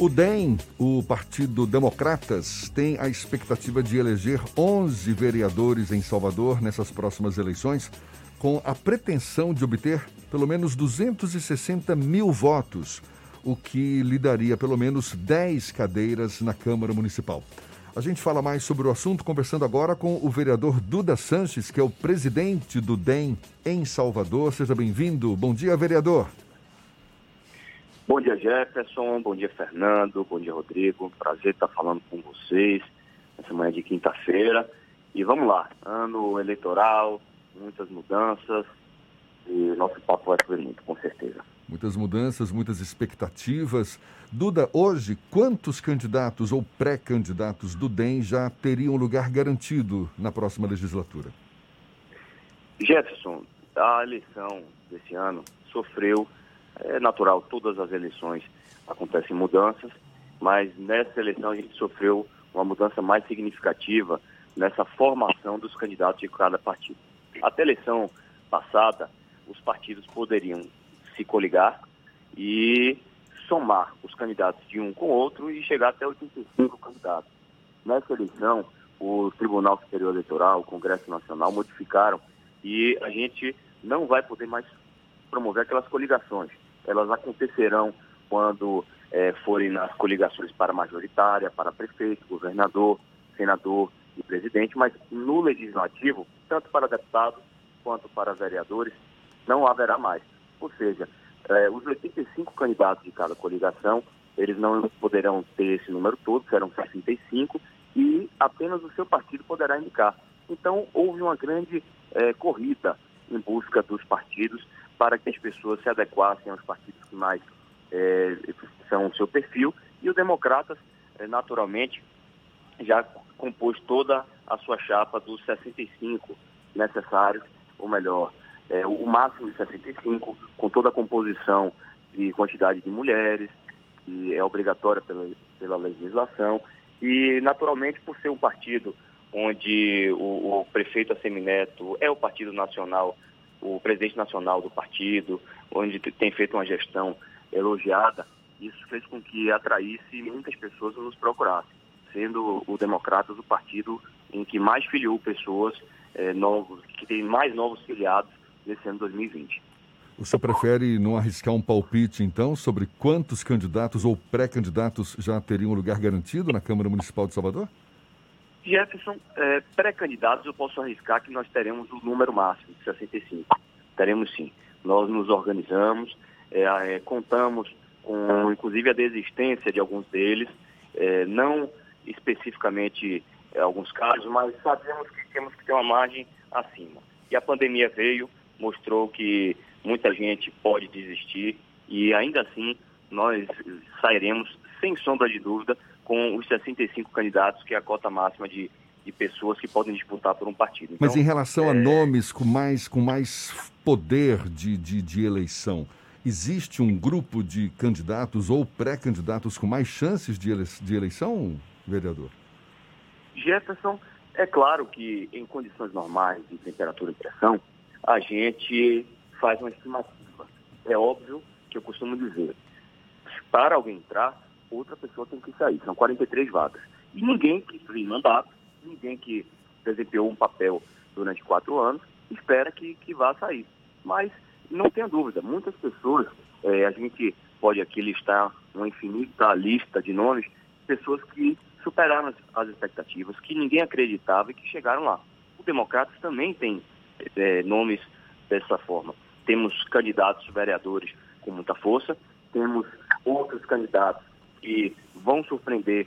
O DEM, o Partido Democratas, tem a expectativa de eleger 11 vereadores em Salvador nessas próximas eleições, com a pretensão de obter pelo menos 260 mil votos, o que lhe daria pelo menos 10 cadeiras na Câmara Municipal. A gente fala mais sobre o assunto conversando agora com o vereador Duda Sanches, que é o presidente do DEM em Salvador. Seja bem-vindo. Bom dia, vereador. Bom dia, Jefferson. Bom dia, Fernando. Bom dia, Rodrigo. Prazer estar falando com vocês nessa manhã de quinta-feira. E vamos lá, ano eleitoral, muitas mudanças e nosso papo vai ser muito, com certeza. Muitas mudanças, muitas expectativas. Duda, hoje, quantos candidatos ou pré-candidatos do DEM já teriam lugar garantido na próxima legislatura? Jefferson, a eleição desse ano sofreu é natural, todas as eleições acontecem mudanças, mas nessa eleição a gente sofreu uma mudança mais significativa nessa formação dos candidatos de cada partido. Até a eleição passada, os partidos poderiam se coligar e somar os candidatos de um com o outro e chegar até 85 candidatos. Nessa eleição, o Tribunal Superior Eleitoral, o Congresso Nacional modificaram e a gente não vai poder mais promover aquelas coligações elas acontecerão quando é, forem nas coligações para majoritária, para prefeito, governador, senador e presidente, mas no legislativo, tanto para deputados quanto para vereadores, não haverá mais. Ou seja, é, os 85 candidatos de cada coligação, eles não poderão ter esse número todo, serão 65, e apenas o seu partido poderá indicar. Então, houve uma grande é, corrida em busca dos partidos para que as pessoas se adequassem aos partidos que mais é, são o seu perfil. E o Democratas, é, naturalmente, já compôs toda a sua chapa dos 65 necessários, ou melhor, é, o máximo de 65, com toda a composição de quantidade de mulheres, que é obrigatória pela, pela legislação, e naturalmente por ser um partido onde o, o prefeito Assemineto é o partido nacional o presidente nacional do partido, onde tem feito uma gestão elogiada, isso fez com que atraísse muitas pessoas a nos procurassem, sendo o Democratas o partido em que mais filiou pessoas eh, novos, que tem mais novos filiados nesse ano 2020. O senhor prefere não arriscar um palpite, então, sobre quantos candidatos ou pré-candidatos já teriam lugar garantido na Câmara Municipal de Salvador? Jefferson, é, pré-candidatos, eu posso arriscar que nós teremos o número máximo de 65. Teremos sim. Nós nos organizamos, é, é, contamos com, inclusive, a desistência de alguns deles, é, não especificamente é, alguns casos, mas sabemos que temos que ter uma margem acima. E a pandemia veio, mostrou que muita gente pode desistir e ainda assim nós sairemos, sem sombra de dúvida, com os 65 candidatos, que é a cota máxima de, de pessoas que podem disputar por um partido. Então, Mas em relação é... a nomes com mais, com mais poder de, de, de eleição, existe um grupo de candidatos ou pré-candidatos com mais chances de, ele, de eleição, vereador? Jefferson, é claro que em condições normais de temperatura e pressão, a gente faz uma estimativa. É óbvio que eu costumo dizer, para alguém entrar, outra pessoa tem que sair. São 43 vagas. E ninguém que tem mandato, ninguém que desempenhou um papel durante quatro anos, espera que, que vá sair. Mas não tenha dúvida, muitas pessoas, é, a gente pode aqui listar uma infinita lista de nomes, pessoas que superaram as, as expectativas, que ninguém acreditava e que chegaram lá. O Democratas também tem é, nomes dessa forma. Temos candidatos vereadores com muita força, temos outros candidatos que vão surpreender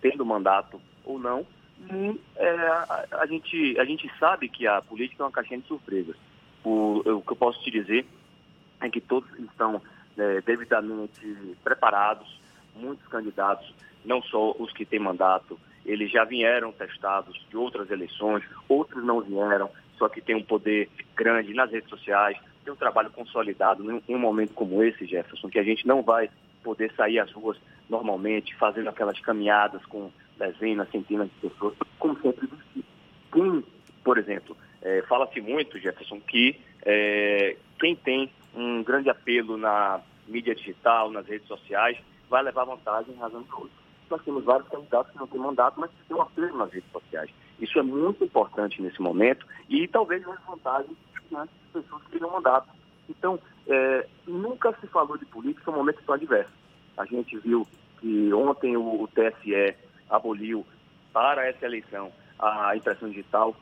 tendo mandato ou não. E é, a, a, gente, a gente sabe que a política é uma caixinha de surpresas. O, o que eu posso te dizer é que todos estão é, devidamente preparados, muitos candidatos, não só os que têm mandato, eles já vieram testados de outras eleições, outros não vieram, só que tem um poder grande nas redes sociais, tem um trabalho consolidado em um momento como esse, Jefferson, que a gente não vai poder sair às ruas normalmente, fazendo aquelas caminhadas com dezenas, centenas de pessoas, como sempre. Quem, por exemplo, é, fala-se muito, Jefferson, que é, quem tem um grande apelo na mídia digital, nas redes sociais, vai levar vantagem em razão do outro. Nós temos vários candidatos que não têm mandato, mas que têm um apelo nas redes sociais. Isso é muito importante nesse momento e talvez uma vantagem diante de pessoas que têm mandato. Então, é, nunca se falou de política em um momento tão adverso. A gente viu que ontem o, TSE aboliu para essa eleição a impressão digital,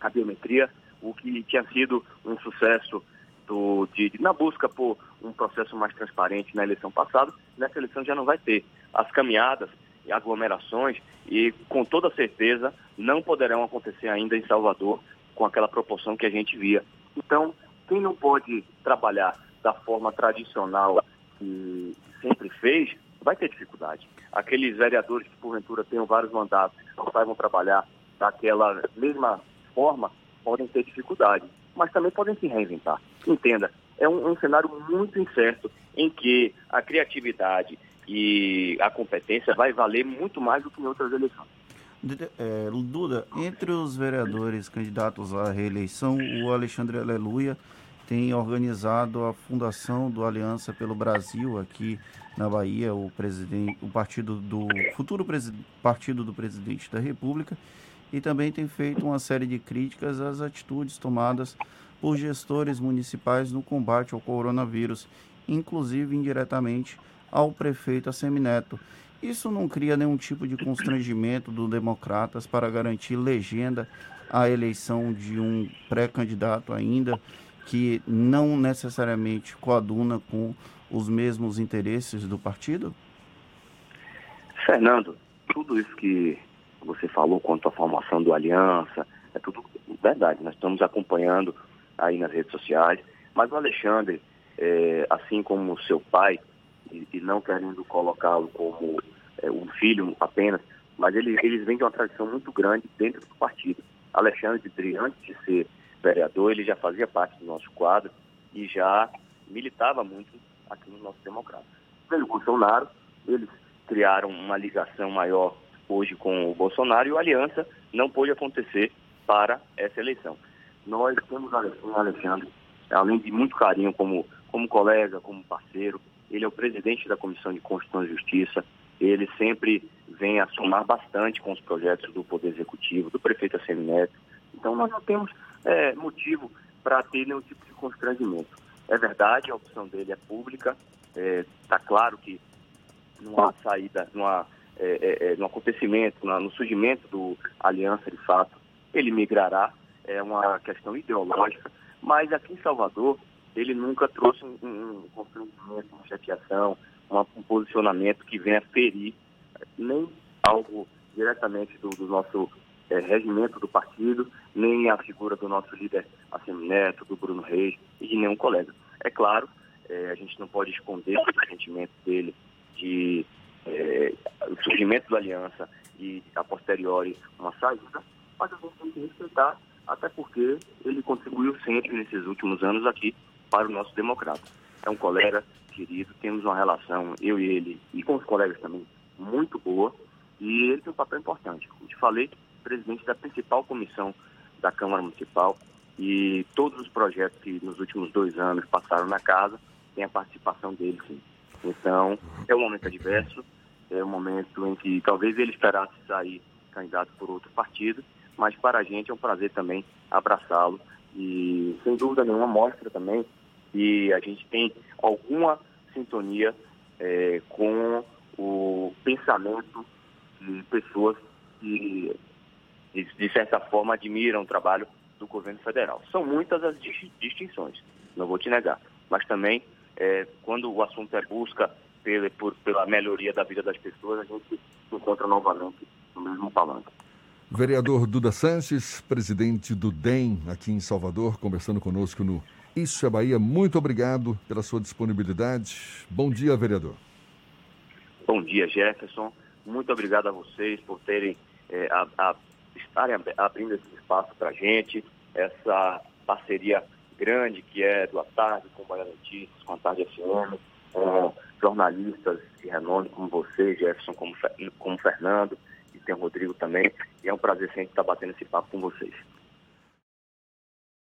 a biometria, o que tinha sido um sucesso do, de, na busca por um processo mais transparente na eleição passada, nessa eleição já não vai ter. As caminhadas e aglomerações, e com toda certeza não poderão acontecer ainda em Salvador com aquela proporção que a gente via. Então, quem não pode trabalhar da forma tradicional que sempre fez, vai ter dificuldade. Aqueles vereadores que, porventura, tenham vários mandatos e não saibam trabalhar daquela mesma forma, podem ter dificuldade, mas também podem se reinventar. Entenda, é um, um cenário muito incerto em que a criatividade e a competência vai valer muito mais do que em outras eleições. É, Duda, entre os vereadores candidatos à reeleição, o Alexandre Aleluia tem organizado a fundação do Aliança pelo Brasil aqui na Bahia, o presidente, o partido do futuro partido do presidente da República, e também tem feito uma série de críticas às atitudes tomadas por gestores municipais no combate ao coronavírus, inclusive indiretamente ao prefeito Assemineto. Isso não cria nenhum tipo de constrangimento do Democratas para garantir legenda à eleição de um pré-candidato ainda que não necessariamente coaduna com os mesmos interesses do partido? Fernando, tudo isso que você falou quanto à formação do Aliança, é tudo verdade. Nós estamos acompanhando aí nas redes sociais, mas o Alexandre, é, assim como seu pai, e, e não querendo colocá-lo como é, um filho apenas, mas ele, eles vêm de uma tradição muito grande dentro do partido. Alexandre, antes de ser vereador, ele já fazia parte do nosso quadro e já militava muito aqui no nosso democrata. Pelo Bolsonaro, eles criaram uma ligação maior hoje com o Bolsonaro e a aliança não pôde acontecer para essa eleição. Nós temos o Alexandre, além de muito carinho como, como colega, como parceiro, ele é o presidente da Comissão de Constituição e Justiça, ele sempre vem a somar bastante com os projetos do Poder Executivo, do prefeito Assemineto. Então nós não temos é, motivo para ter nenhum tipo de constrangimento. É verdade, a opção dele é pública, está é, tá claro que não há saída, não há, é, é, é no acontecimento, no surgimento do Aliança de fato, ele migrará, é uma questão ideológica, mas aqui em Salvador ele nunca trouxe um, um constrangimento, uma chateação, um posicionamento que venha ferir nem algo diretamente do, do nosso é, regimento do partido, nem a figura do nosso líder Assemi Neto, do Bruno Reis e de nenhum colega. É claro, é, a gente não pode esconder o sentimento dele de é, o surgimento da aliança e a posteriori uma saída, mas a gente tem que respeitar, até porque ele contribuiu sempre nesses últimos anos aqui para o nosso democrata. É um colega querido, temos uma relação, eu e ele, e com os colegas também, muito boa, e ele tem um papel importante. Como te falei, presidente da principal comissão da Câmara Municipal e todos os projetos que nos últimos dois anos passaram na casa tem a participação dele, sim. Então, é um momento adverso, é um momento em que talvez ele esperasse sair candidato por outro partido, mas para a gente é um prazer também abraçá-lo e, sem dúvida nenhuma, mostra também que a gente tem alguma sintonia é, com o pensamento de pessoas que de, de certa forma, admiram o trabalho do governo federal. São muitas as distinções, não vou te negar, mas também é, quando o assunto é busca pela, por, pela melhoria da vida das pessoas, a gente se encontra novamente no mesmo palanque. Vereador Duda Sanches, presidente do DEM aqui em Salvador, conversando conosco no Isso é Bahia. Muito obrigado pela sua disponibilidade. Bom dia, vereador. Bom dia, Jefferson. Muito obrigado a vocês por terem é, a, a estarem abrindo esse espaço para a gente, essa parceria grande que é do A Tarde, com Bahia Notícias, com a Tarde FM, com jornalistas de renome como você, Jefferson, como, como Fernando, e tem o Rodrigo também. E é um prazer sempre estar batendo esse papo com vocês.